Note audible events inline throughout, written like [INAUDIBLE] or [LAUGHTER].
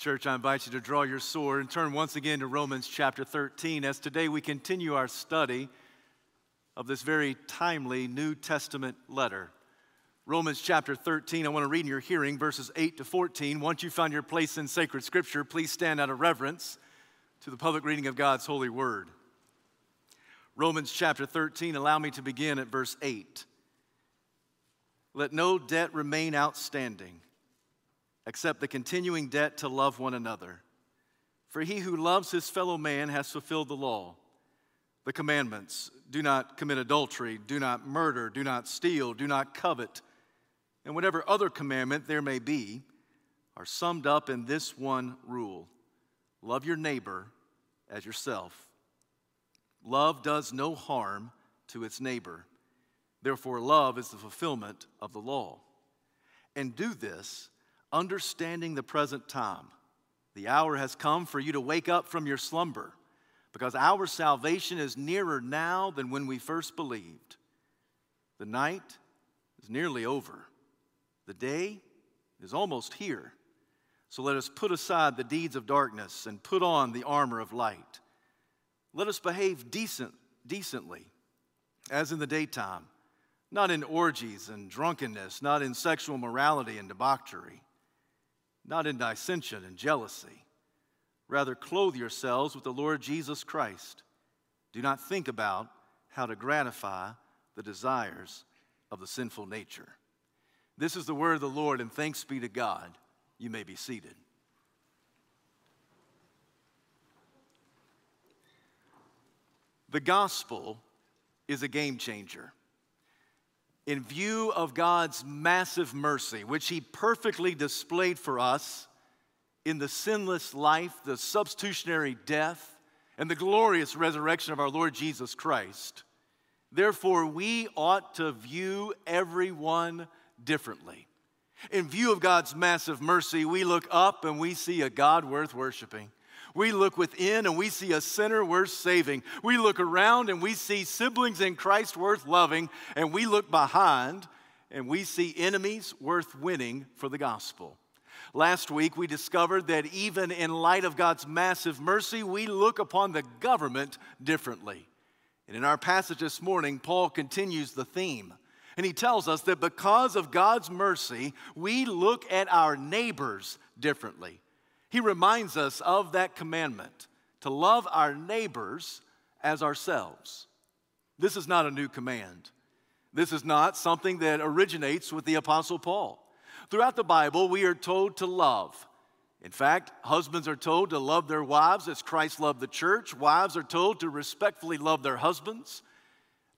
Church, I invite you to draw your sword and turn once again to Romans chapter 13 as today we continue our study of this very timely New Testament letter. Romans chapter 13, I want to read in your hearing verses 8 to 14. Once you find your place in sacred scripture, please stand out of reverence to the public reading of God's holy word. Romans chapter 13, allow me to begin at verse 8. Let no debt remain outstanding except the continuing debt to love one another. For he who loves his fellow man has fulfilled the law. The commandments do not commit adultery, do not murder, do not steal, do not covet, and whatever other commandment there may be are summed up in this one rule love your neighbor as yourself. Love does no harm to its neighbor. Therefore, love is the fulfillment of the law. And do this understanding the present time. The hour has come for you to wake up from your slumber, because our salvation is nearer now than when we first believed. The night is nearly over, the day is almost here. So let us put aside the deeds of darkness and put on the armor of light. Let us behave decent, decently, as in the daytime, not in orgies and drunkenness, not in sexual morality and debauchery not in dissension and jealousy. Rather, clothe yourselves with the Lord Jesus Christ. Do not think about how to gratify the desires of the sinful nature. This is the word of the Lord, and thanks be to God. You may be seated. The gospel is a game changer in view of God's massive mercy, which He perfectly displayed for us in the sinless life, the substitutionary death, and the glorious resurrection of our Lord Jesus Christ. Therefore, we ought to view everyone differently. In view of God's massive mercy, we look up and we see a God worth worshiping. We look within and we see a sinner worth saving. We look around and we see siblings in Christ worth loving. And we look behind and we see enemies worth winning for the gospel. Last week, we discovered that even in light of God's massive mercy, we look upon the government differently. And in our passage this morning, Paul continues the theme. And he tells us that because of God's mercy, we look at our neighbors differently. He reminds us of that commandment to love our neighbors as ourselves. This is not a new command. This is not something that originates with the Apostle Paul. Throughout the Bible, we are told to love. In fact, husbands are told to love their wives as Christ loved the church. Wives are told to respectfully love their husbands.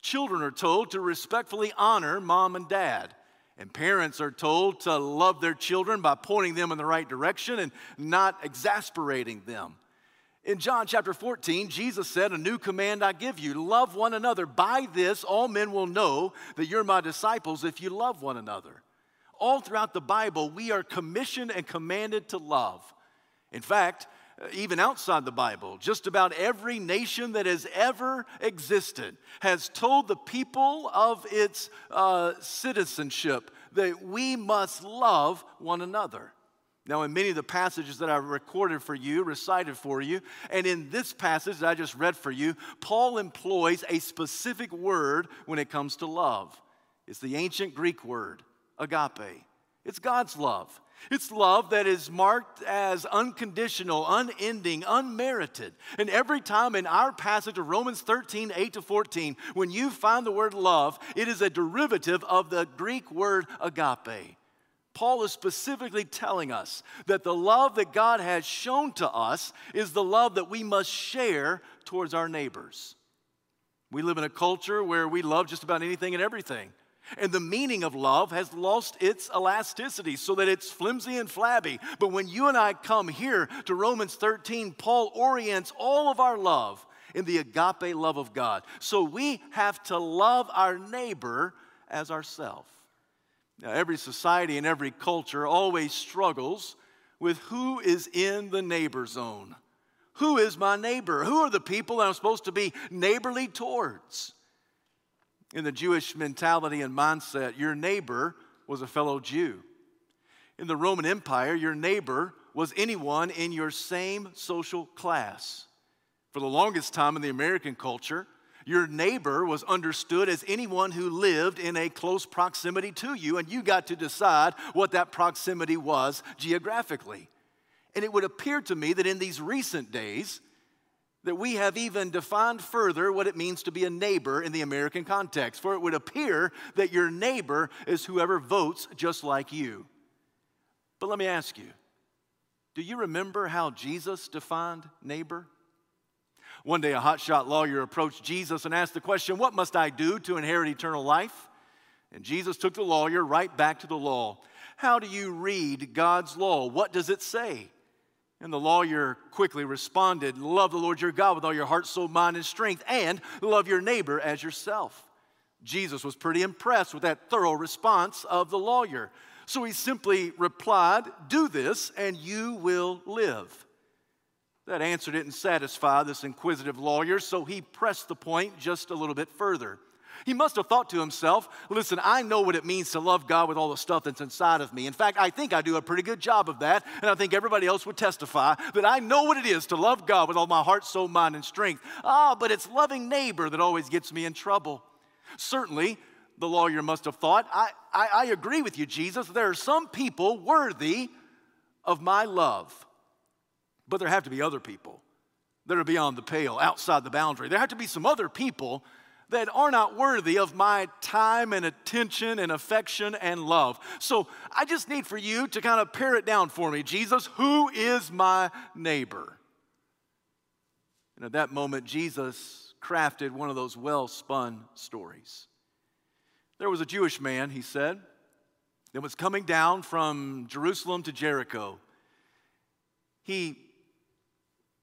Children are told to respectfully honor mom and dad. And parents are told to love their children by pointing them in the right direction and not exasperating them. In John chapter 14, Jesus said, A new command I give you love one another. By this, all men will know that you're my disciples if you love one another. All throughout the Bible, we are commissioned and commanded to love. In fact, even outside the Bible, just about every nation that has ever existed has told the people of its uh, citizenship that we must love one another. Now, in many of the passages that I've recorded for you, recited for you, and in this passage that I just read for you, Paul employs a specific word when it comes to love. It's the ancient Greek word, agape. It's God's love. It's love that is marked as unconditional, unending, unmerited. And every time in our passage of Romans 13, 8 to 14, when you find the word love, it is a derivative of the Greek word agape. Paul is specifically telling us that the love that God has shown to us is the love that we must share towards our neighbors. We live in a culture where we love just about anything and everything. And the meaning of love has lost its elasticity so that it's flimsy and flabby. But when you and I come here to Romans 13, Paul orients all of our love in the agape love of God. So we have to love our neighbor as ourselves. Now, every society and every culture always struggles with who is in the neighbor zone. Who is my neighbor? Who are the people that I'm supposed to be neighborly towards? In the Jewish mentality and mindset, your neighbor was a fellow Jew. In the Roman Empire, your neighbor was anyone in your same social class. For the longest time in the American culture, your neighbor was understood as anyone who lived in a close proximity to you, and you got to decide what that proximity was geographically. And it would appear to me that in these recent days, that we have even defined further what it means to be a neighbor in the American context. For it would appear that your neighbor is whoever votes just like you. But let me ask you do you remember how Jesus defined neighbor? One day, a hotshot lawyer approached Jesus and asked the question, What must I do to inherit eternal life? And Jesus took the lawyer right back to the law. How do you read God's law? What does it say? And the lawyer quickly responded, Love the Lord your God with all your heart, soul, mind, and strength, and love your neighbor as yourself. Jesus was pretty impressed with that thorough response of the lawyer. So he simply replied, Do this, and you will live. That answer didn't satisfy this inquisitive lawyer, so he pressed the point just a little bit further. He must have thought to himself, listen, I know what it means to love God with all the stuff that's inside of me. In fact, I think I do a pretty good job of that, and I think everybody else would testify that I know what it is to love God with all my heart, soul, mind, and strength. Ah, but it's loving neighbor that always gets me in trouble. Certainly, the lawyer must have thought, I, I, I agree with you, Jesus. There are some people worthy of my love. But there have to be other people that are beyond the pale, outside the boundary. There have to be some other people that are not worthy of my time and attention and affection and love. So I just need for you to kind of pare it down for me. Jesus, who is my neighbor? And at that moment, Jesus crafted one of those well spun stories. There was a Jewish man, he said, that was coming down from Jerusalem to Jericho. He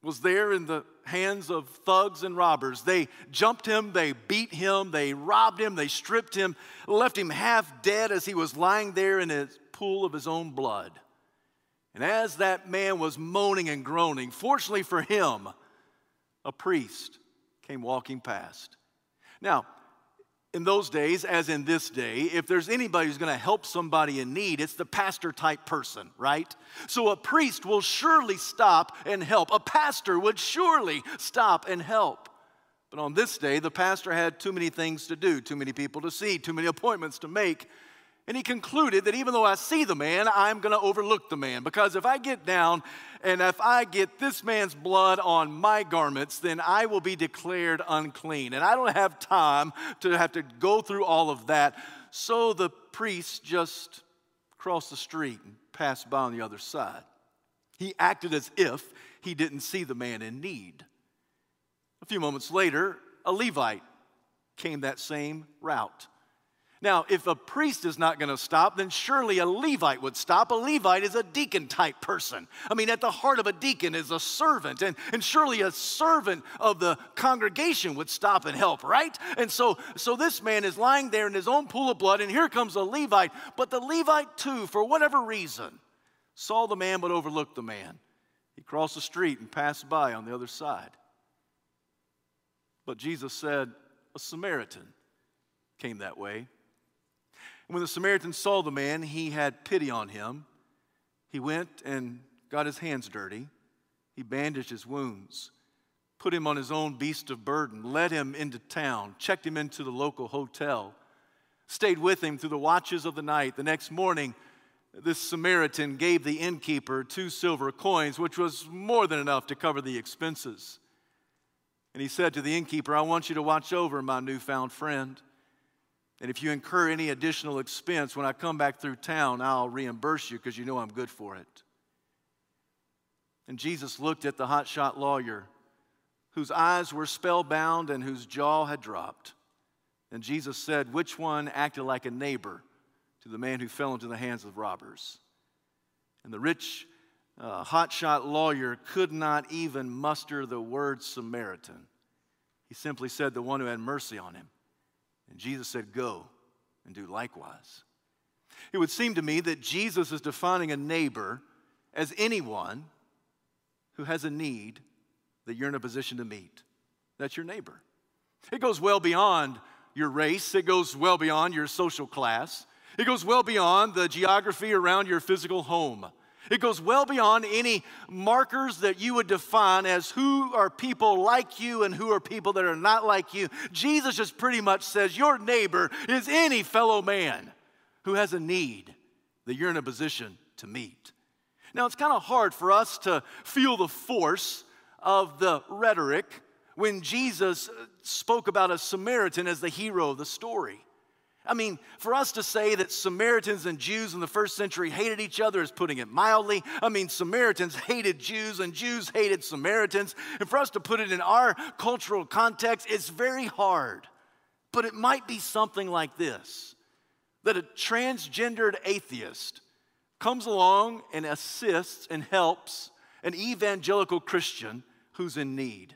was there in the hands of thugs and robbers. They jumped him, they beat him, they robbed him, they stripped him, left him half dead as he was lying there in a pool of his own blood. And as that man was moaning and groaning, fortunately for him, a priest came walking past. Now, in those days, as in this day, if there's anybody who's going to help somebody in need, it's the pastor type person, right? So a priest will surely stop and help. A pastor would surely stop and help. But on this day, the pastor had too many things to do, too many people to see, too many appointments to make. And he concluded that even though I see the man, I'm going to overlook the man. Because if I get down and if I get this man's blood on my garments, then I will be declared unclean. And I don't have time to have to go through all of that. So the priest just crossed the street and passed by on the other side. He acted as if he didn't see the man in need. A few moments later, a Levite came that same route. Now, if a priest is not going to stop, then surely a Levite would stop. A Levite is a deacon type person. I mean, at the heart of a deacon is a servant, and, and surely a servant of the congregation would stop and help, right? And so, so this man is lying there in his own pool of blood, and here comes a Levite. But the Levite, too, for whatever reason, saw the man but overlooked the man. He crossed the street and passed by on the other side. But Jesus said, A Samaritan came that way. When the Samaritan saw the man, he had pity on him. He went and got his hands dirty. He bandaged his wounds, put him on his own beast of burden, led him into town, checked him into the local hotel, stayed with him through the watches of the night. The next morning, this Samaritan gave the innkeeper two silver coins, which was more than enough to cover the expenses. And he said to the innkeeper, I want you to watch over my newfound friend. And if you incur any additional expense, when I come back through town, I'll reimburse you because you know I'm good for it. And Jesus looked at the hotshot lawyer whose eyes were spellbound and whose jaw had dropped. And Jesus said, Which one acted like a neighbor to the man who fell into the hands of robbers? And the rich uh, hotshot lawyer could not even muster the word Samaritan. He simply said, The one who had mercy on him. And Jesus said, Go and do likewise. It would seem to me that Jesus is defining a neighbor as anyone who has a need that you're in a position to meet. That's your neighbor. It goes well beyond your race, it goes well beyond your social class, it goes well beyond the geography around your physical home. It goes well beyond any markers that you would define as who are people like you and who are people that are not like you. Jesus just pretty much says your neighbor is any fellow man who has a need that you're in a position to meet. Now, it's kind of hard for us to feel the force of the rhetoric when Jesus uh, spoke about a Samaritan as the hero of the story. I mean, for us to say that Samaritans and Jews in the first century hated each other is putting it mildly. I mean, Samaritans hated Jews and Jews hated Samaritans. And for us to put it in our cultural context, it's very hard. But it might be something like this that a transgendered atheist comes along and assists and helps an evangelical Christian who's in need.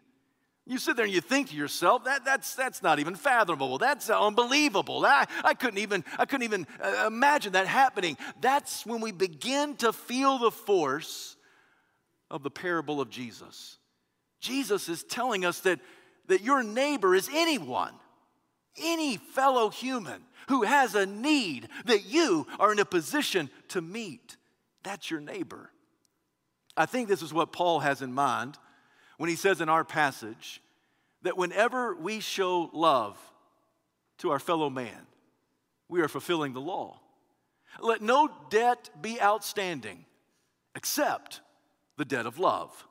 You sit there and you think to yourself, that, that's, that's not even fathomable. That's unbelievable. I, I, couldn't even, I couldn't even uh, imagine that happening. That's when we begin to feel the force of the parable of Jesus. Jesus is telling us that, that your neighbor is anyone, any fellow human who has a need that you are in a position to meet. That's your neighbor. I think this is what Paul has in mind when he says in our passage that whenever we show love to our fellow man, we are fulfilling the law. Let no debt be outstanding except the debt of love.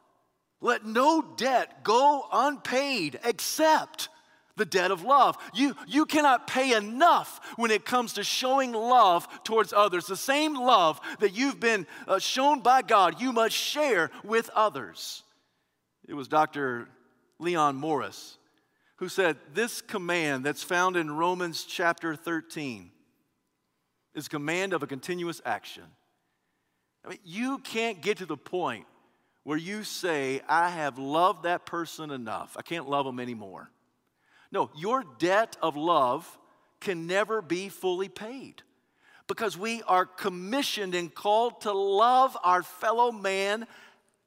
Let no debt go unpaid except the debt of love. You, you cannot pay enough when it comes to showing love towards others. The same love that you've been uh, shown by God, you must share with others. It was Dr. Leon Morris who said, This command that's found in Romans chapter 13 is command of a continuous action. I mean, you can't get to the point where you say, I have loved that person enough. I can't love them anymore. No, your debt of love can never be fully paid because we are commissioned and called to love our fellow man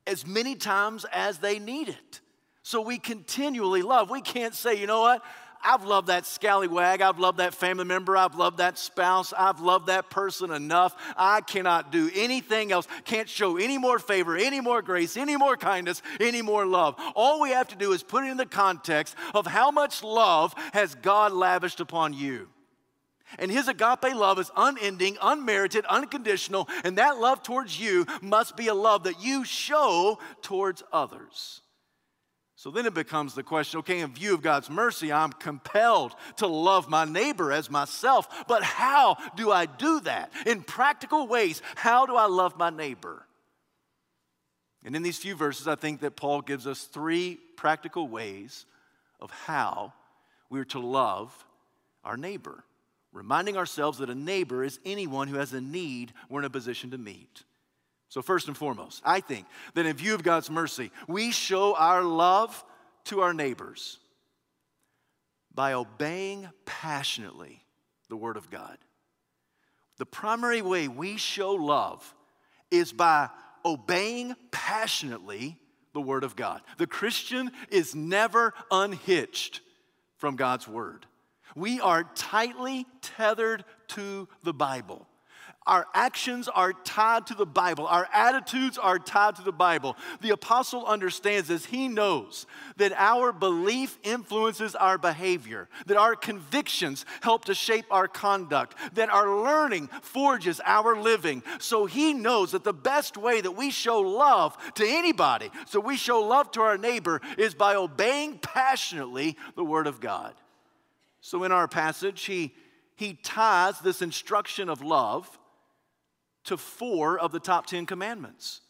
as many times as they need it. So we continually love. We can't say, you know what? I've loved that scallywag. I've loved that family member. I've loved that spouse. I've loved that person enough. I cannot do anything else. Can't show any more favor, any more grace, any more kindness, any more love. All we have to do is put it in the context of how much love has God lavished upon you. And his agape love is unending, unmerited, unconditional, and that love towards you must be a love that you show towards others. So then it becomes the question okay, in view of God's mercy, I'm compelled to love my neighbor as myself, but how do I do that? In practical ways, how do I love my neighbor? And in these few verses, I think that Paul gives us three practical ways of how we're to love our neighbor reminding ourselves that a neighbor is anyone who has a need we're in a position to meet. So, first and foremost, I think that in view of God's mercy, we show our love to our neighbors by obeying passionately the Word of God. The primary way we show love is by obeying passionately the Word of God. The Christian is never unhitched from God's Word. We are tightly tethered to the Bible. Our actions are tied to the Bible. Our attitudes are tied to the Bible. The apostle understands this. He knows that our belief influences our behavior, that our convictions help to shape our conduct, that our learning forges our living. So he knows that the best way that we show love to anybody, so we show love to our neighbor, is by obeying passionately the Word of God. So in our passage, he, he ties this instruction of love to four of the top 10 commandments.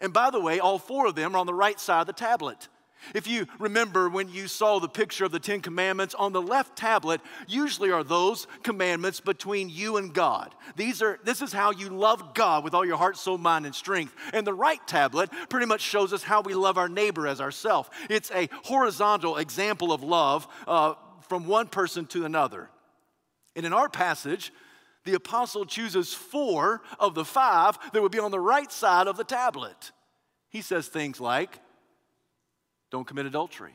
And by the way, all four of them are on the right side of the tablet. If you remember when you saw the picture of the Ten Commandments, on the left tablet usually are those commandments between you and God. These are, this is how you love God with all your heart, soul, mind, and strength. And the right tablet pretty much shows us how we love our neighbor as ourself. It's a horizontal example of love uh, from one person to another. And in our passage, the apostle chooses four of the five that would be on the right side of the tablet. He says things like, Don't commit adultery,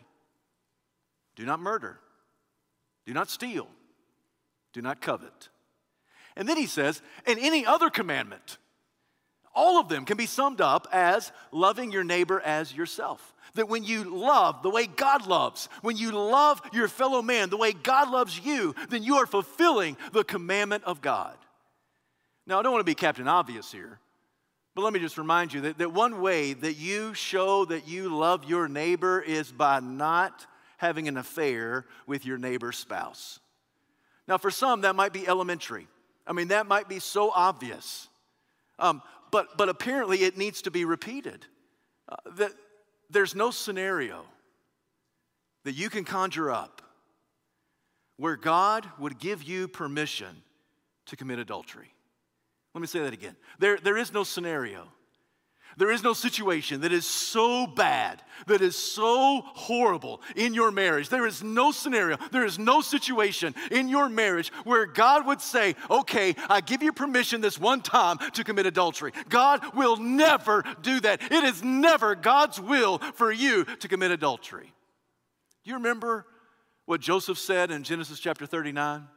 do not murder, do not steal, do not covet. And then he says, And any other commandment All of them can be summed up as loving your neighbor as yourself. That when you love the way God loves, when you love your fellow man the way God loves you, then you are fulfilling the commandment of God. Now, I don't want to be Captain Obvious here, but let me just remind you that, that one way that you show that you love your neighbor is by not having an affair with your neighbor's spouse. Now, for some, that might be elementary. I mean, that might be so obvious. Um, but, but apparently, it needs to be repeated. Uh, that there's no scenario that you can conjure up where God would give you permission to commit adultery. Let me say that again. There, there is no scenario there is no situation that is so bad, that is so horrible in your marriage. There is no scenario, there is no situation in your marriage where God would say, Okay, I give you permission this one time to commit adultery. God will never do that. It is never God's will for you to commit adultery. Do you remember what Joseph said in Genesis chapter 39?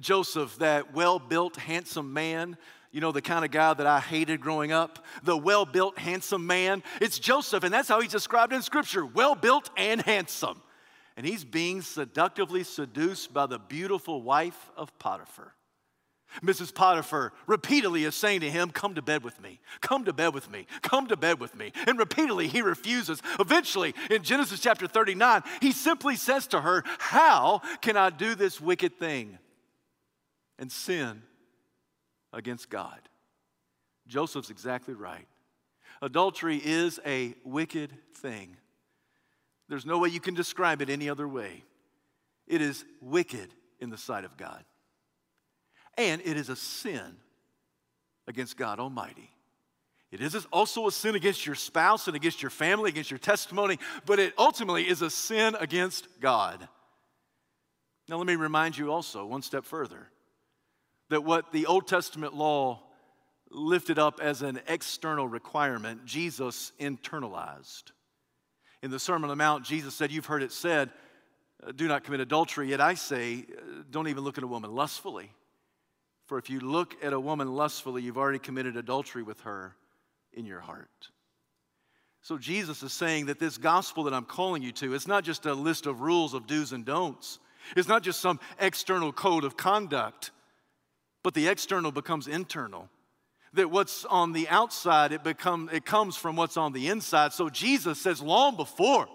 Joseph, that well built, handsome man, you know, the kind of guy that I hated growing up, the well built, handsome man. It's Joseph, and that's how he's described in Scripture well built and handsome. And he's being seductively seduced by the beautiful wife of Potiphar. Mrs. Potiphar repeatedly is saying to him, Come to bed with me, come to bed with me, come to bed with me. And repeatedly he refuses. Eventually, in Genesis chapter 39, he simply says to her, How can I do this wicked thing and sin against God. Joseph's exactly right. Adultery is a wicked thing. There's no way you can describe it any other way. It is wicked in the sight of God. And it is a sin against God Almighty. It is also a sin against your spouse and against your family, against your testimony, but it ultimately is a sin against God. Now, let me remind you also one step further that what the Old Testament law lifted up as an external requirement, Jesus internalized. In the Sermon on the Mount, Jesus said, You've heard it said, uh, do not commit adultery. Yet I say, uh, don't even look at a woman lustfully. For if you look at a woman lustfully, you've already committed adultery with her in your heart. So Jesus is saying that this gospel that I'm calling you to, it's not just a list of rules of do's and don'ts. It's not just some external code of conduct but the external becomes internal. That what's on the outside it become it comes from what's on the inside. So jesus says long before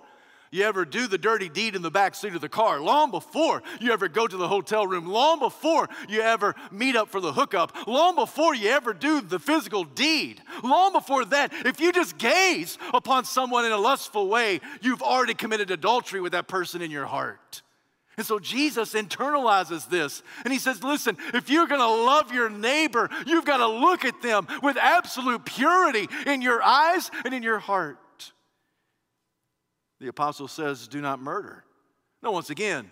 you ever do the dirty deed in the back seat of the car long before you ever go to the hotel room long before you ever meet up for the hookup long before you ever do the physical deed long before that if you just gaze upon someone in a lustful way you've already committed adultery with that person in your heart and so Jesus internalizes this and he says, Listen, if you're gonna love your neighbor, you've gotta look at them with absolute purity in your eyes and in your heart. The apostle says, Do not murder. Now, once again,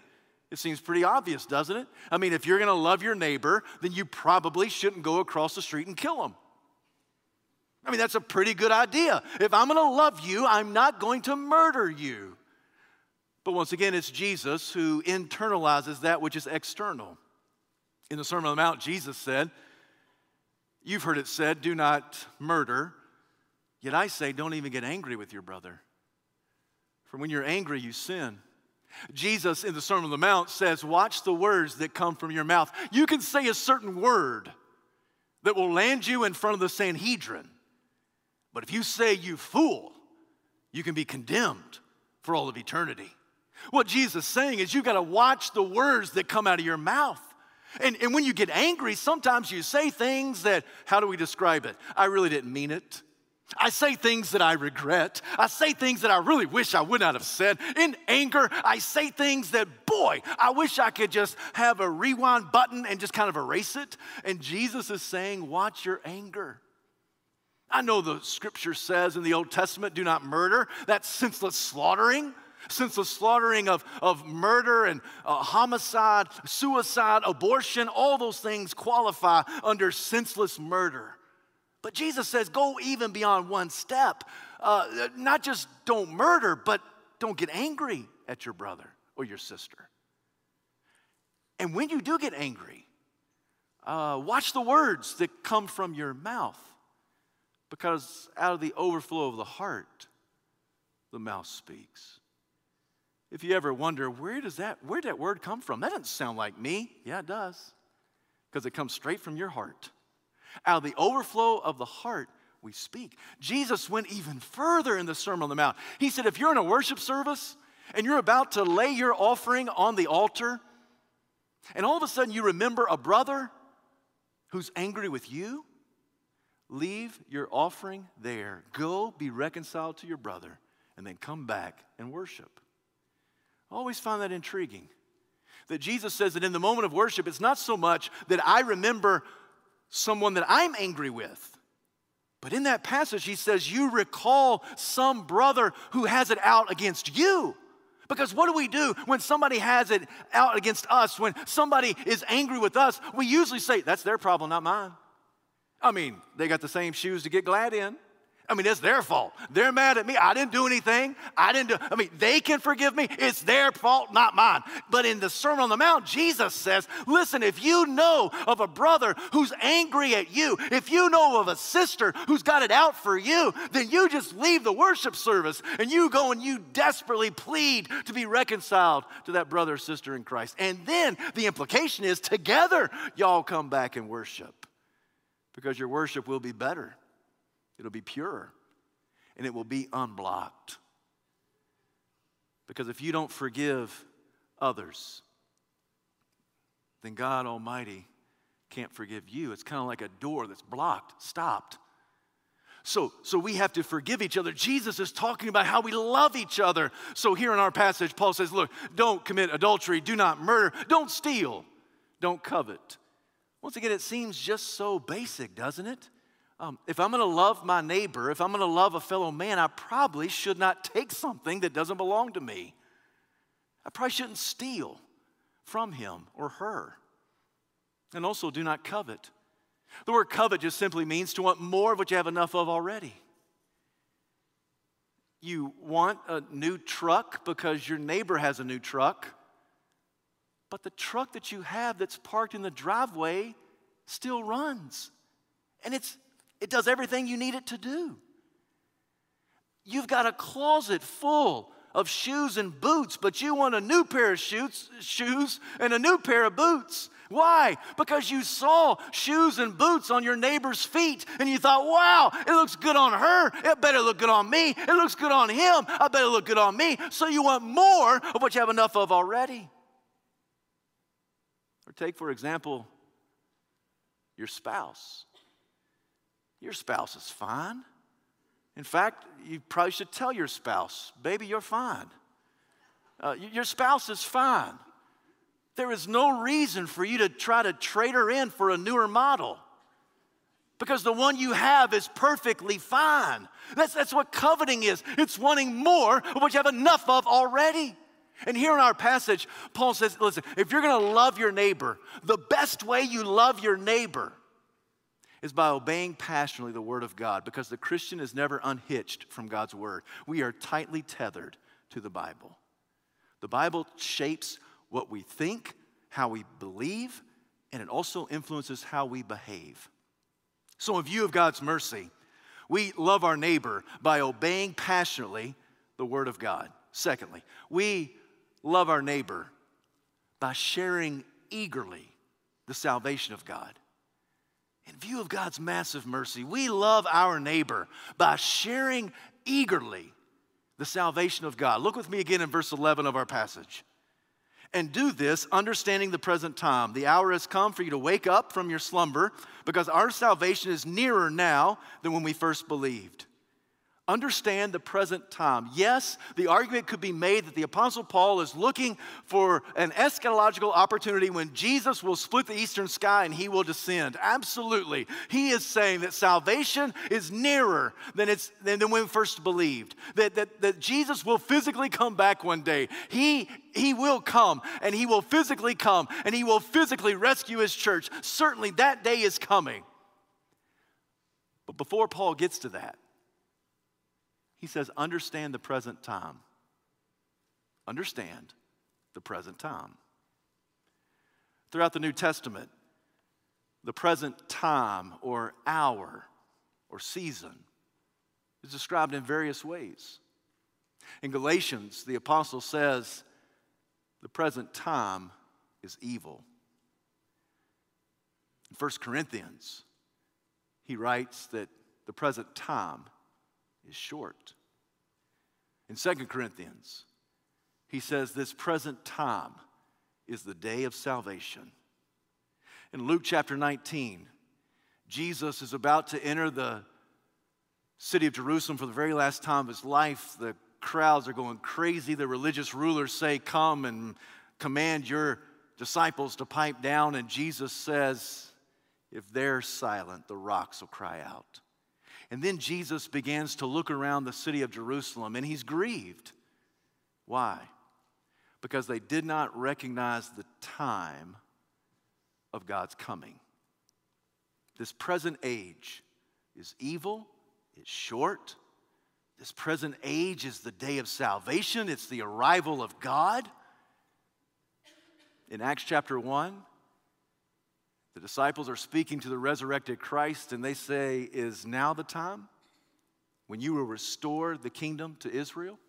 it seems pretty obvious, doesn't it? I mean, if you're gonna love your neighbor, then you probably shouldn't go across the street and kill him. I mean, that's a pretty good idea. If I'm gonna love you, I'm not going to murder you. But once again, it's Jesus who internalizes that which is external. In the Sermon on the Mount, Jesus said, You've heard it said, do not murder. Yet I say, don't even get angry with your brother. For when you're angry, you sin. Jesus in the Sermon on the Mount says, Watch the words that come from your mouth. You can say a certain word that will land you in front of the Sanhedrin. But if you say, You fool, you can be condemned for all of eternity. What Jesus is saying is you've got to watch the words that come out of your mouth. And, and when you get angry, sometimes you say things that, how do we describe it? I really didn't mean it. I say things that I regret. I say things that I really wish I would not have said. In anger, I say things that, boy, I wish I could just have a rewind button and just kind of erase it. And Jesus is saying, watch your anger. I know the scripture says in the Old Testament, do not murder. That's senseless slaughtering since the slaughtering of, of murder and uh, homicide, suicide, abortion, all those things qualify under senseless murder. But Jesus says, go even beyond one step. Uh, not just don't murder, but don't get angry at your brother or your sister. And when you do get angry, Uh, watch the words that come from your mouth, because out of the overflow of the heart, the mouth speaks. If you ever wonder, where does that, where that word come from? That doesn't sound like me. Yeah, it does. Because it comes straight from your heart. Out of the overflow of the heart, we speak. Jesus went even further in the Sermon on the Mount. He said, if you're in a worship service and you're about to lay your offering on the altar, and all of a sudden you remember a brother who's angry with you, leave your offering there. Go be reconciled to your brother, and then come back and worship. I always find that intriguing. That Jesus says that in the moment of worship, it's not so much that I remember someone that I'm angry with. But in that passage, he says, You recall some brother who has it out against you. Because what do we do when somebody has it out against us? When somebody is angry with us, we usually say, That's their problem, not mine. I mean, they got the same shoes to get glad in. I mean, it's their fault. They're mad at me. I didn't do anything. I didn't do, I mean, they can forgive me. It's their fault, not mine. But in the Sermon on the Mount, Jesus says, listen, if you know of a brother who's angry at you, if you know of a sister who's got it out for you, then you just leave the worship service and you go and you desperately plead to be reconciled to that brother or sister in Christ. And then the implication is together y'all come back and worship because your worship will be better It'll be pure and it will be unblocked. Because if you don't forgive others, then God Almighty can't forgive you. It's kind of like a door that's blocked, stopped. So, so we have to forgive each other. Jesus is talking about how we love each other. So here in our passage, Paul says, Look, don't commit adultery, do not murder, don't steal, don't covet. Once again, it seems just so basic, doesn't it? Um, if I'm going to love my neighbor, if I'm going to love a fellow man, I probably should not take something that doesn't belong to me. I probably shouldn't steal from him or her. And also, do not covet. The word covet just simply means to want more of what you have enough of already. You want a new truck because your neighbor has a new truck, but the truck that you have that's parked in the driveway still runs. And it's it does everything you need it to do. You've got a closet full of shoes and boots, but you want a new pair of shoes, shoes and a new pair of boots. Why? Because you saw shoes and boots on your neighbor's feet and you thought, wow, it looks good on her. It better look good on me. It looks good on him. I better look good on me. So you want more of what you have enough of already. Or take, for example, your spouse. Your spouse is fine. In fact, you probably should tell your spouse, baby, you're fine. Uh, your spouse is fine. There is no reason for you to try to trade her in for a newer model because the one you have is perfectly fine. That's, that's what coveting is it's wanting more of what you have enough of already. And here in our passage, Paul says, listen, if you're gonna love your neighbor, the best way you love your neighbor is by obeying passionately the Word of God because the Christian is never unhitched from God's Word. We are tightly tethered to the Bible. The Bible shapes what we think, how we believe, and it also influences how we behave. So, in view of God's mercy, we love our neighbor by obeying passionately the Word of God. Secondly, we love our neighbor by sharing eagerly the salvation of God. In view of God's massive mercy, we love our neighbor by sharing eagerly the salvation of God. Look with me again in verse 11 of our passage. And do this understanding the present time. The hour has come for you to wake up from your slumber because our salvation is nearer now than when we first believed. Understand the present time. Yes, the argument could be made that the Apostle Paul is looking for an eschatological opportunity when Jesus will split the eastern sky and he will descend. Absolutely. He is saying that salvation is nearer than, it's, than, than when we first believed, that, that, that Jesus will physically come back one day. He, he will come and he will physically come and he will physically rescue his church. Certainly that day is coming. But before Paul gets to that, he says, understand the present time. Understand the present time. Throughout the New Testament, the present time or hour or season is described in various ways. In Galatians, the apostle says, the present time is evil. In 1 Corinthians, he writes that the present time is short. In 2 Corinthians, he says this present time is the day of salvation. In Luke chapter 19, Jesus is about to enter the city of Jerusalem for the very last time of his life. The crowds are going crazy. The religious rulers say, Come and command your disciples to pipe down. And Jesus says, If they're silent, the rocks will cry out. And then Jesus begins to look around the city of Jerusalem and he's grieved. Why? Because they did not recognize the time of God's coming. This present age is evil, it's short. This present age is the day of salvation, it's the arrival of God. In Acts chapter 1, the disciples are speaking to the resurrected Christ, and they say, Is now the time when you will restore the kingdom to Israel?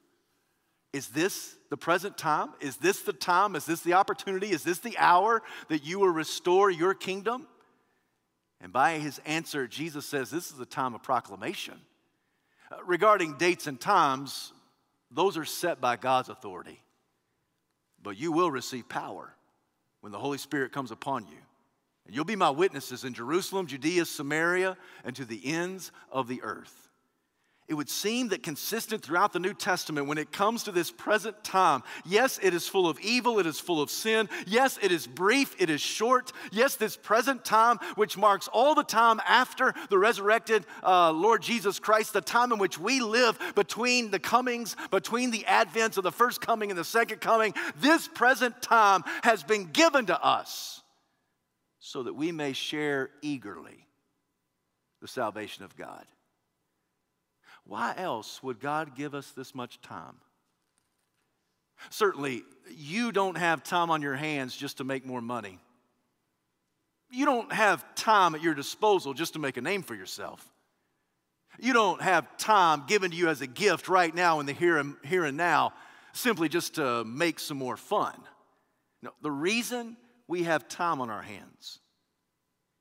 Is this the present time? Is this the time? Is this the opportunity? Is this the hour that you will restore your kingdom? And by his answer, Jesus says this is the time of proclamation. Uh, regarding dates and times, those are set by God's authority. But you will receive power when the Holy Spirit comes upon you. And you'll be my witnesses in Jerusalem, Judea, Samaria, and to the ends of the earth it would seem that consistent throughout the New Testament when it comes to this present time, yes, it is full of evil, it is full of sin. Yes, it is brief, it is short. Yes, this present time, which marks all the time after the resurrected uh, Lord Jesus Christ, the time in which we live between the comings, between the advents of the first coming and the second coming, this present time has been given to us so that we may share eagerly the salvation of God. Why else would God give us this much time? Certainly, you don't have time on your hands just to make more money. You don't have time at your disposal just to make a name for yourself. You don't have time given to you as a gift right now in the here and, here and now simply just to make some more fun. No, the reason we have time on our hands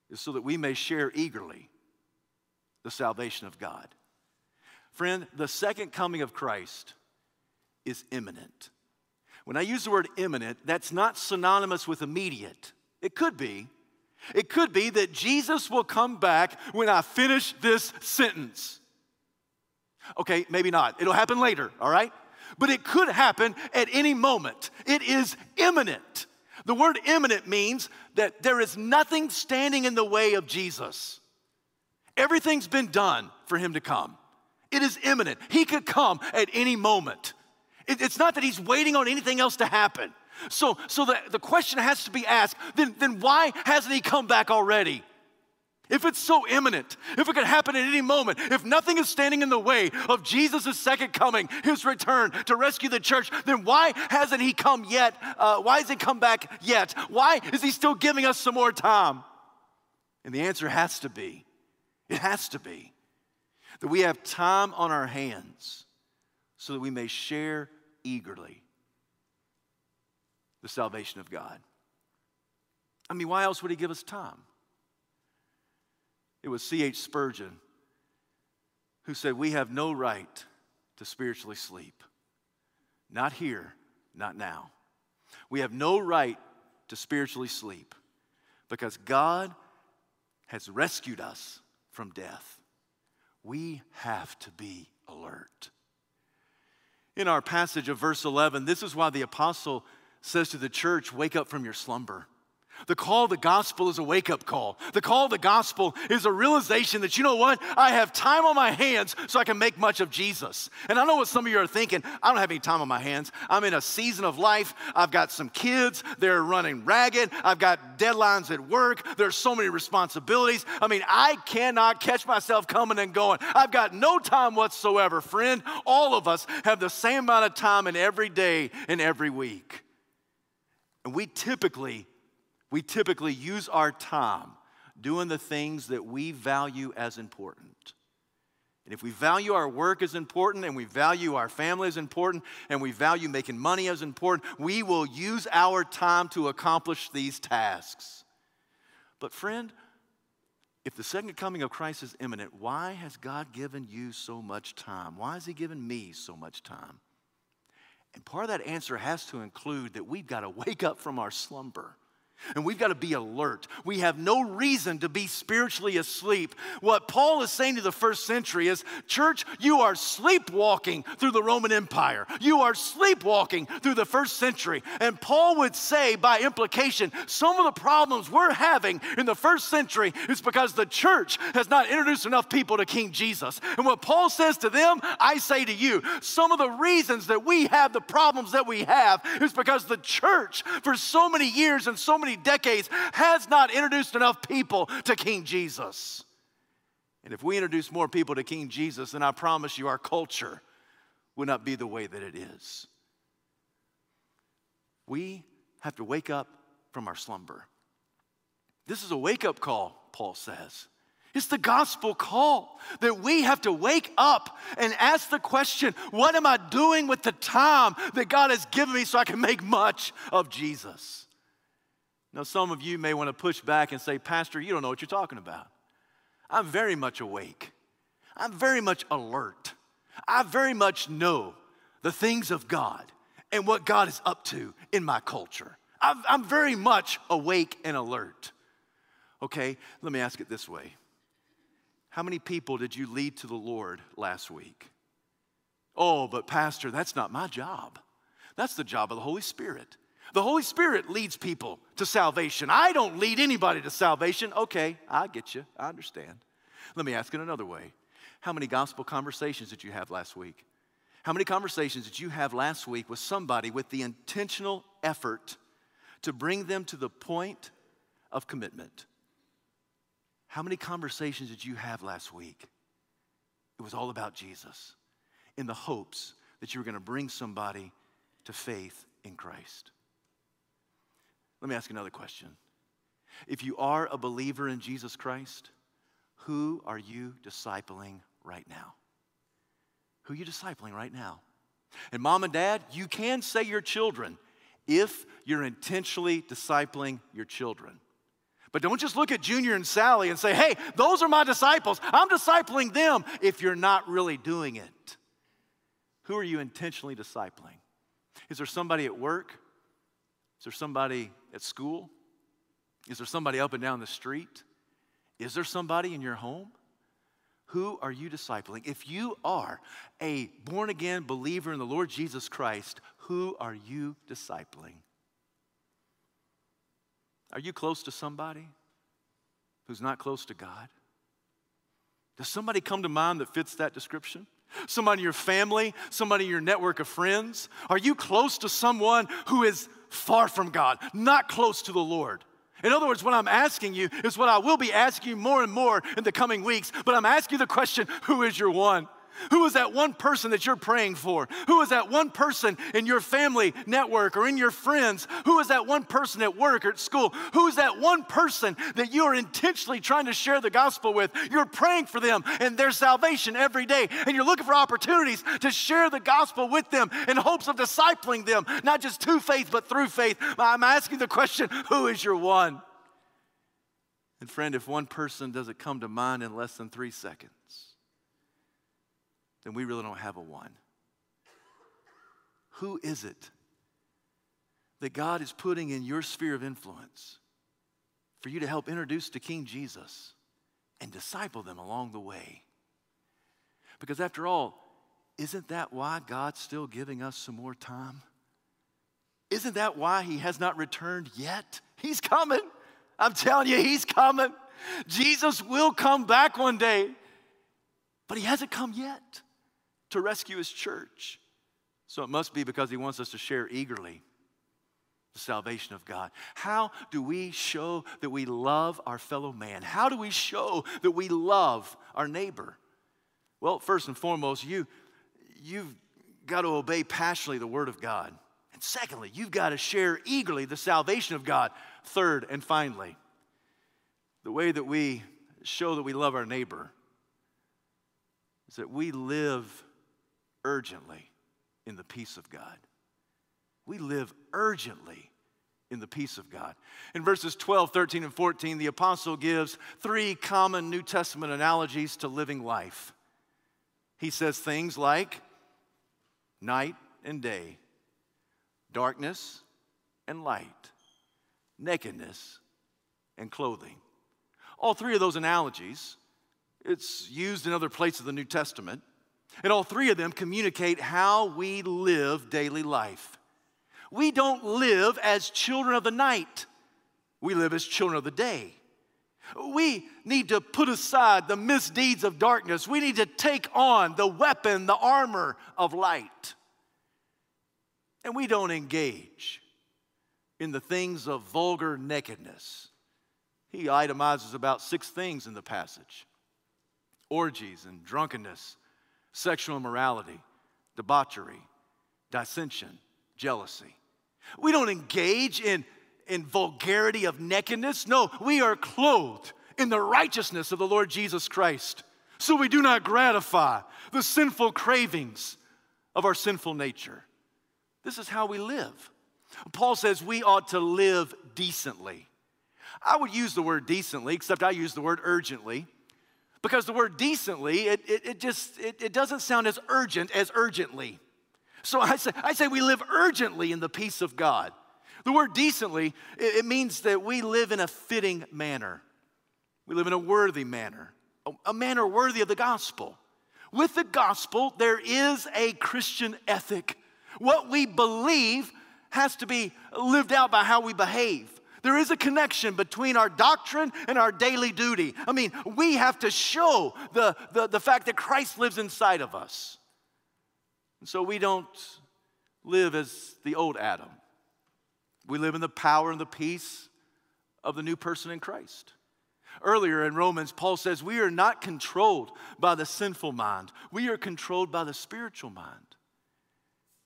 is so that we may share eagerly the salvation of God. Friend, the second coming of Christ is imminent. When I use the word imminent, that's not synonymous with immediate. It could be. It could be that Jesus will come back when I finish this sentence. Okay, maybe not. It'll happen later, all right? But it could happen at any moment. It is imminent. The word imminent means that there is nothing standing in the way of Jesus. Everything's been done for him to come. It is imminent. He could come at any moment. It, it's not that he's waiting on anything else to happen. So, so the, the question has to be asked then, then why hasn't he come back already? If it's so imminent, if it could happen at any moment, if nothing is standing in the way of Jesus' second coming, his return to rescue the church, then why hasn't he come yet? Uh, why hasn't he come back yet? Why is he still giving us some more time? And the answer has to be it has to be that we have time on our hands so that we may share eagerly the salvation of God. I mean, why else would He give us time? It was C.H. Spurgeon who said, We have no right to spiritually sleep. Not here, not now. We have no right to spiritually sleep because God has rescued us from death we have to be alert. In our passage of verse 11, this is why the apostle says to the church, Wake up from your slumber. The call the gospel is a wake up call. The call the gospel is a realization that, you know what? I have time on my hands so I can make much of Jesus. And I know what some of you are thinking. I don't have any time on my hands. I'm in a season of life. I've got some kids. They're running ragged. I've got deadlines at work. There's so many responsibilities. I mean, I cannot catch myself coming and going. I've got no time whatsoever. Friend, all of us have the same amount of time in every day and every week. And we typically we typically use our time doing the things that we value as important. And if we value our work as important, and we value our family as important, and we value making money as important, we will use our time to accomplish these tasks. But, friend, if the second coming of Christ is imminent, why has God given you so much time? Why has He given me so much time? And part of that answer has to include that we've got to [LAUGHS] wake up from our slumber. And we've got to be alert. We have no reason to be spiritually asleep. What Paul is saying to the first century is Church, you are sleepwalking through the Roman Empire. You are sleepwalking through the first century. And Paul would say, by implication, some of the problems we're having in the first century is because the church has not introduced enough people to King Jesus. And what Paul says to them, I say to you, some of the reasons that we have the problems that we have is because the church, for so many years and so many many decades has not introduced enough people to King Jesus. And if we introduce more people to King Jesus, then I promise you our culture will not be the way that it is. We have to wake up from our slumber. This is a wake up call, Paul says. It's the gospel call that we have to wake up and ask the question what am I doing with the time that God has given me so I can make much of Jesus? Now, some of you may want to push back and say, Pastor, you don't know what you're talking about. I'm very much awake. I'm very much alert. I very much know the things of God and what God is up to in my culture. I'm, very much awake and alert. Okay, let me ask it this way How many people did you lead to the Lord last week? Oh, but Pastor, that's not my job. That's the job of the Holy Spirit. The Holy Spirit leads people to salvation. I don't lead anybody to salvation. Okay, I get you. I understand. Let me ask it another way. How many gospel conversations did you have last week? How many conversations did you have last week with somebody with the intentional effort to bring them to the point of commitment? How many conversations did you have last week? It was all about Jesus in the hopes that you were going to bring somebody to faith in Christ. Let me ask another question. If you are a believer in Jesus Christ, who are you discipling right now? Who are you discipling right now? And mom and dad, you can say your children if you're intentionally discipling your children. But don't just look at Junior and Sally and say, hey, those are my disciples. I'm discipling them if you're not really doing it. Who are you intentionally discipling? Is there somebody at work? Is there somebody at school? Is there somebody up and down the street? Is there somebody in your home? Who are you discipling? If you are a born again believer in the Lord Jesus Christ, who are you discipling? Are you close to somebody who's not close to God? Does somebody come to mind that fits that description? Somebody in your family, somebody in your network of friends? Are you close to someone who is far from God, not close to the Lord. In other words, what I'm asking you is what I will be asking you more and more in the coming weeks, but I'm asking you the question who is your one? Who is that one person that you're praying for? Who is that one person in your family network or in your friends? Who is that one person at work or at school? Who is that one person that you are intentionally trying to share the gospel with? You're praying for them and their salvation every day, and you're looking for opportunities to share the gospel with them in hopes of discipling them, not just to faith, but through faith. I'm asking the question who is your one? And friend, if one person doesn't come to mind in less than three seconds, then we really don't have a one. Who is it that God is putting in your sphere of influence for you to help introduce to King Jesus and disciple them along the way? Because after all, isn't that why God's still giving us some more time? Isn't that why He has not returned yet? He's coming. I'm telling you, He's coming. Jesus will come back one day, but He hasn't come yet to rescue his church. So it must be because he wants us to share eagerly the salvation of God. How do we show that we love our fellow man? How do we show that we love our neighbor? Well, first and foremost, you, you've got to obey passionately the word of God. And secondly, you've got to share eagerly the salvation of God. Third and finally, the way that we show that we love our neighbor is that we live urgently in the peace of God. We live urgently in the peace of God. In verses 12, 13, and 14, the apostle gives three common New Testament analogies to living life. He says things like night and day, darkness and light, nakedness and clothing. All three of those analogies, it's used in other places of the New Testament, and all three of them communicate how we live daily life. We don't live as children of the night, we live as children of the day. We need to put aside the misdeeds of darkness. We need to take on the weapon, the armor of light. And we don't engage in the things of vulgar nakedness. He itemizes about six things in the passage orgies and drunkenness, sexual immorality, debauchery, dissension, jealousy. We don't engage in, in vulgarity of nakedness. No, we are clothed in the righteousness of the Lord Jesus Christ. So we do not gratify the sinful cravings of our sinful nature. This is how we live. Paul says we ought to live decently. I would use the word decently, except I use the word urgently. Because the word decently, it, it, it just it, it doesn't sound as urgent as urgently. So I say, I say we live urgently in the peace of God. The word decently, it, it means that we live in a fitting manner. We live in a worthy manner, a, a manner worthy of the gospel. With the gospel, there is a Christian ethic. What we believe has to be lived out by how we behave. There is a connection between our doctrine and our daily duty. I mean, we have to show the, the, the fact that Christ lives inside of us. And so we don't live as the old Adam. We live in the power and the peace of the new person in Christ. Earlier in Romans, Paul says, We are not controlled by the sinful mind, we are controlled by the spiritual mind.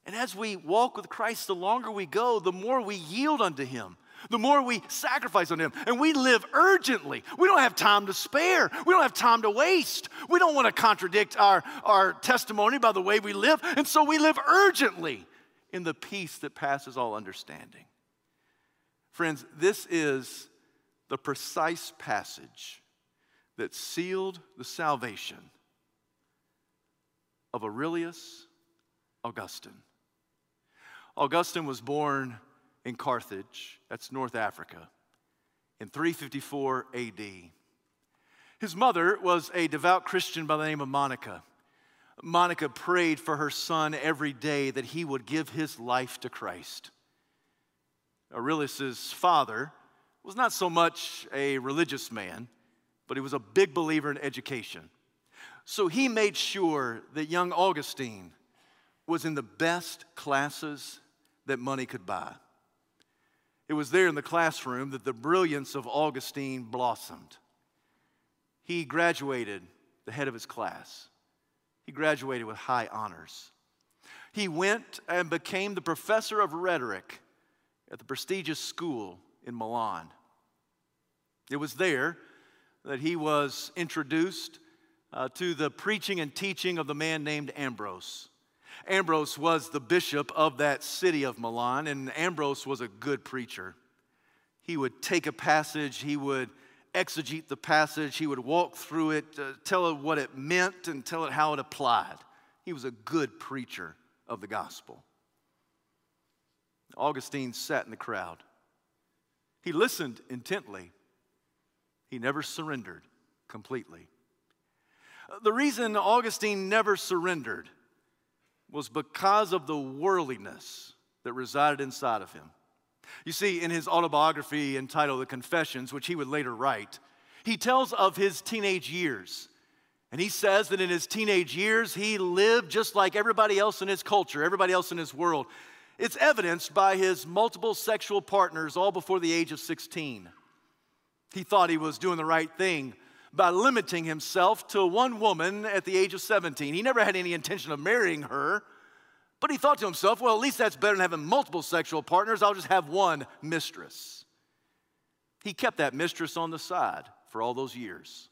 And as we walk with Christ, the longer we go, the more we yield unto Him the more we sacrifice on Him. And we live urgently. We don't have time to spare, we don't have time to waste. We don't want to contradict our, our testimony by the way we live. And so we live urgently in the peace that passes all understanding. Friends, this is the precise passage that sealed the salvation of Aurelius Augustine. Augustine was born in Carthage, that's North Africa, in 354 AD. His mother was a devout Christian by the name of Monica. Monica prayed for her son every day that he would give his life to Christ. Aurelius's father was not so much a religious man, but he was a big believer in education. So he made sure that young Augustine was in the best classes that money could buy. It was there in the classroom that the brilliance of Augustine blossomed. He graduated the head of his class, he graduated with high honors. He went and became the professor of rhetoric at the prestigious school in Milan. It was there that he was introduced uh, to the preaching and teaching of the man named Ambrose. Ambrose was the bishop of that city of Milan, and Ambrose was a good preacher. He would take a passage, he would exegete the passage, he would walk through it, uh, tell it what it meant, and tell it how it applied. He was a good preacher of the gospel. Augustine sat in the crowd. He listened intently. He never surrendered completely. The reason Augustine never surrendered was because of the worldliness that resided inside of him. You see, in his autobiography entitled The Confessions, which he would later write, he tells of his teenage years. And he says that in his teenage years, he lived just like everybody else in his culture, everybody else in his world. It's evidenced by his multiple sexual partners all before the age of 16. He thought he was doing the right thing by limiting himself to one woman at the age of 17. He never had any intention of marrying her, but he thought to himself, well, at least that's better than having multiple sexual partners. I'll just have one mistress. He kept that mistress on the side for all those years.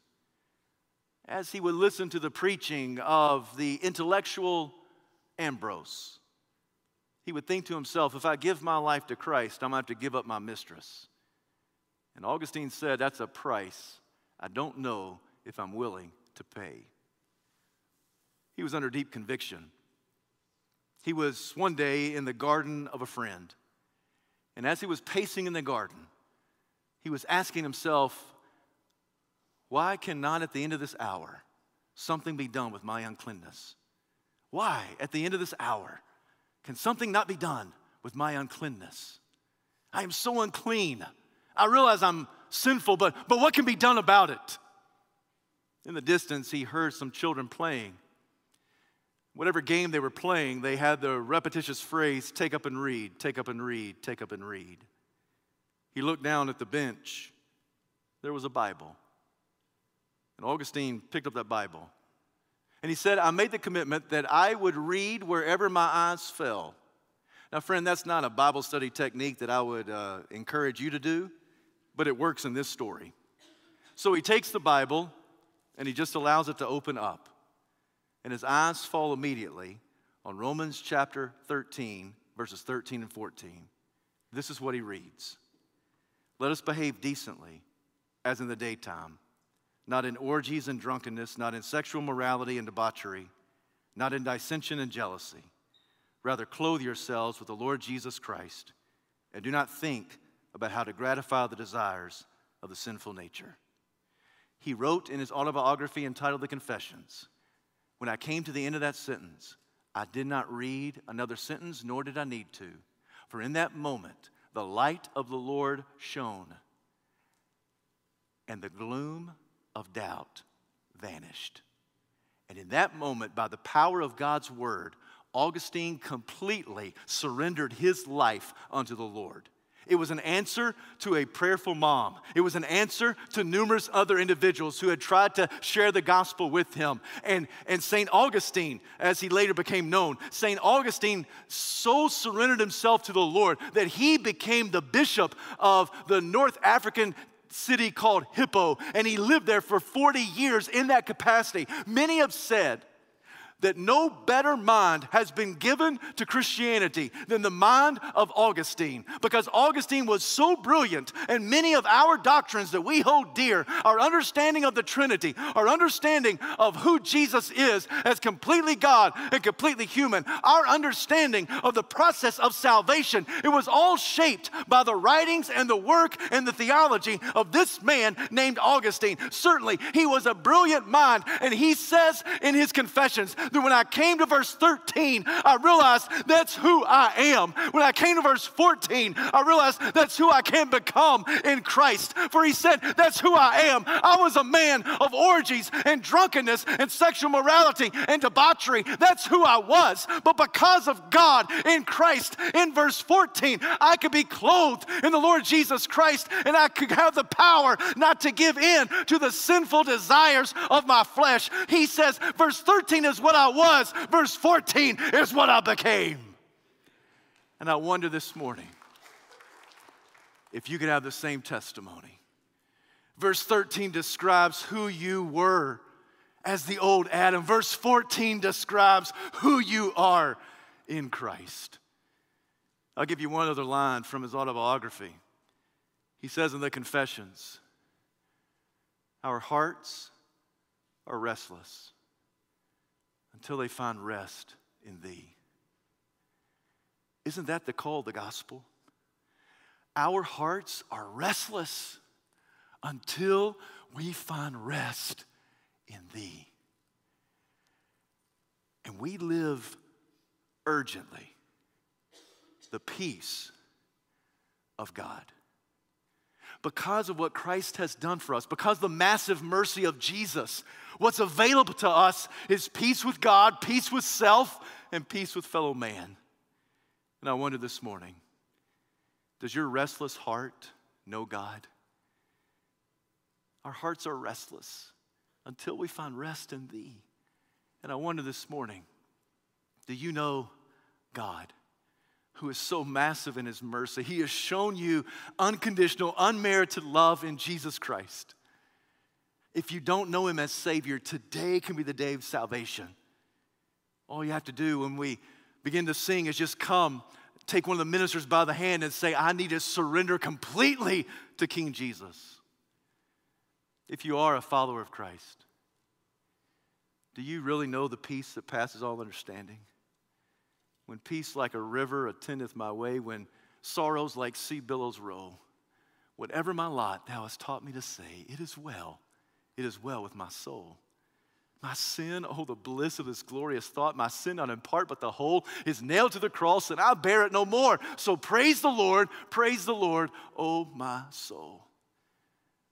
As he would listen to the preaching of the intellectual Ambrose, he would think to himself, if I give my life to Christ, I'm going to have to give up my mistress. And Augustine said, That's a price I don't know if I'm willing to pay. He was under deep conviction. He was one day in the garden of a friend. And as he was pacing in the garden, he was asking himself, Why cannot at the end of this hour something be done with my uncleanness? Why, at the end of this hour, can something not be done with my uncleanness? I am so unclean. I realize I'm sinful, but, but what can be done about it? In the distance, he heard some children playing. Whatever game they were playing, they had the repetitious phrase take up and read, take up and read, take up and read. He looked down at the bench. There was a Bible. And Augustine picked up that Bible. And he said, I made the commitment that I would read wherever my eyes fell. Now, friend, that's not a Bible study technique that I would uh, encourage you to do, but it works in this story. So he takes the Bible and he just allows it to open up. And his eyes fall immediately on Romans chapter 13, verses 13 and 14. This is what he reads Let us behave decently, as in the daytime, not in orgies and drunkenness, not in sexual morality and debauchery, not in dissension and jealousy. Rather, clothe yourselves with the Lord Jesus Christ, and do not think about how to gratify the desires of the sinful nature. He wrote in his autobiography entitled The Confessions when I came to the end of that sentence, I did not read another sentence, nor did I need to. For in that moment, the light of the Lord shone, and the gloom of doubt vanished. And in that moment, by the power of God's word, Augustine completely surrendered his life unto the Lord. It was an answer to a prayerful mom. It was an answer to numerous other individuals who had tried to share the gospel with him. And, and St. Augustine, as he later became known, St. Augustine so surrendered himself to the Lord that he became the bishop of the North African city called Hippo. And he lived there for 40 years in that capacity. Many have said, that no better mind has been given to Christianity than the mind of Augustine. Because Augustine was so brilliant, and many of our doctrines that we hold dear, our understanding of the Trinity, our understanding of who Jesus is as completely God and completely human, our understanding of the process of salvation, it was all shaped by the writings and the work and the theology of this man named Augustine. Certainly, he was a brilliant mind, and he says in his confessions that when I came to verse 13, I realized that's who I am. When I came to verse 14, I realized that's who I can become in Christ. For he said, That's who I am. I was a man of orgies and drunkenness and sexual morality and debauchery. That's who I was. But because of God in Christ, in verse 14, I could be clothed in the Lord Jesus Christ and I could have the power not to give in to the sinful desires of my flesh. He says, verse 13 is what I I was, verse 14 is what I became. And I wonder this morning if you could have the same testimony. Verse 13 describes who you were as the old Adam. Verse 14 describes who you are in Christ. I'll give you one other line from his autobiography. He says in the Confessions, Our hearts are restless until they find rest in thee. Isn't that the call of the gospel? Our hearts are restless until we find rest in thee. And we live urgently the peace of God because of what Christ has done for us, because the massive mercy of Jesus, what's available to us is peace with God, peace with self, and peace with fellow man. And I wonder this morning does your restless heart know God? Our hearts are restless until we find rest in Thee. And I wonder this morning do you know God? who is so massive in his mercy. He has shown you unconditional, unmerited love in Jesus Christ. If you don't know him as Savior, today can be the day of salvation. All you have to do when we begin to sing is just come, take one of the ministers by the hand, and say, I need to surrender completely to King Jesus. If you are a follower of Christ, do you really know the peace that passes all understanding? When peace like a river attendeth my way, when sorrows like sea billows roll, whatever my lot, thou hast taught me to say, It is well, it is well with my soul. My sin, oh, the bliss of this glorious thought. My sin, not in part, but the whole, is nailed to the cross, and I bear it no more. So praise the Lord, praise the Lord, oh, my soul.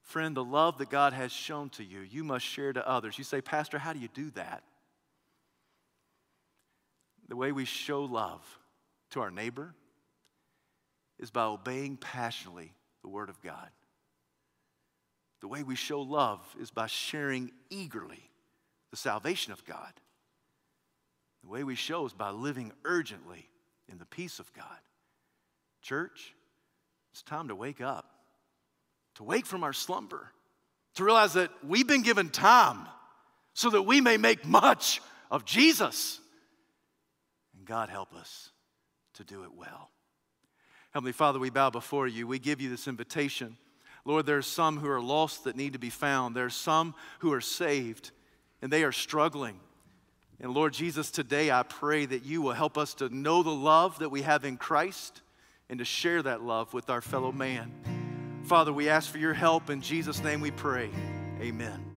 Friend, the love that God has shown to you, you must share to others. You say, Pastor, how do you do that? The way we show love to our neighbor is by obeying passionately the Word of God. The way we show love is by sharing eagerly the salvation of God. The way we show is by living urgently in the peace of God. Church, it's time to wake up, to wake from our slumber, to realize that we've been given time so that we may make much of Jesus. And God help us to do it well. Heavenly Father, we bow before you. We give you this invitation. Lord, there's some who are lost that need to be found. There's some who are saved and they are struggling. And Lord Jesus, today I pray that you will help us to know the love that we have in Christ and to share that love with our fellow man. Father, we ask for your help. In Jesus' name we pray. Amen.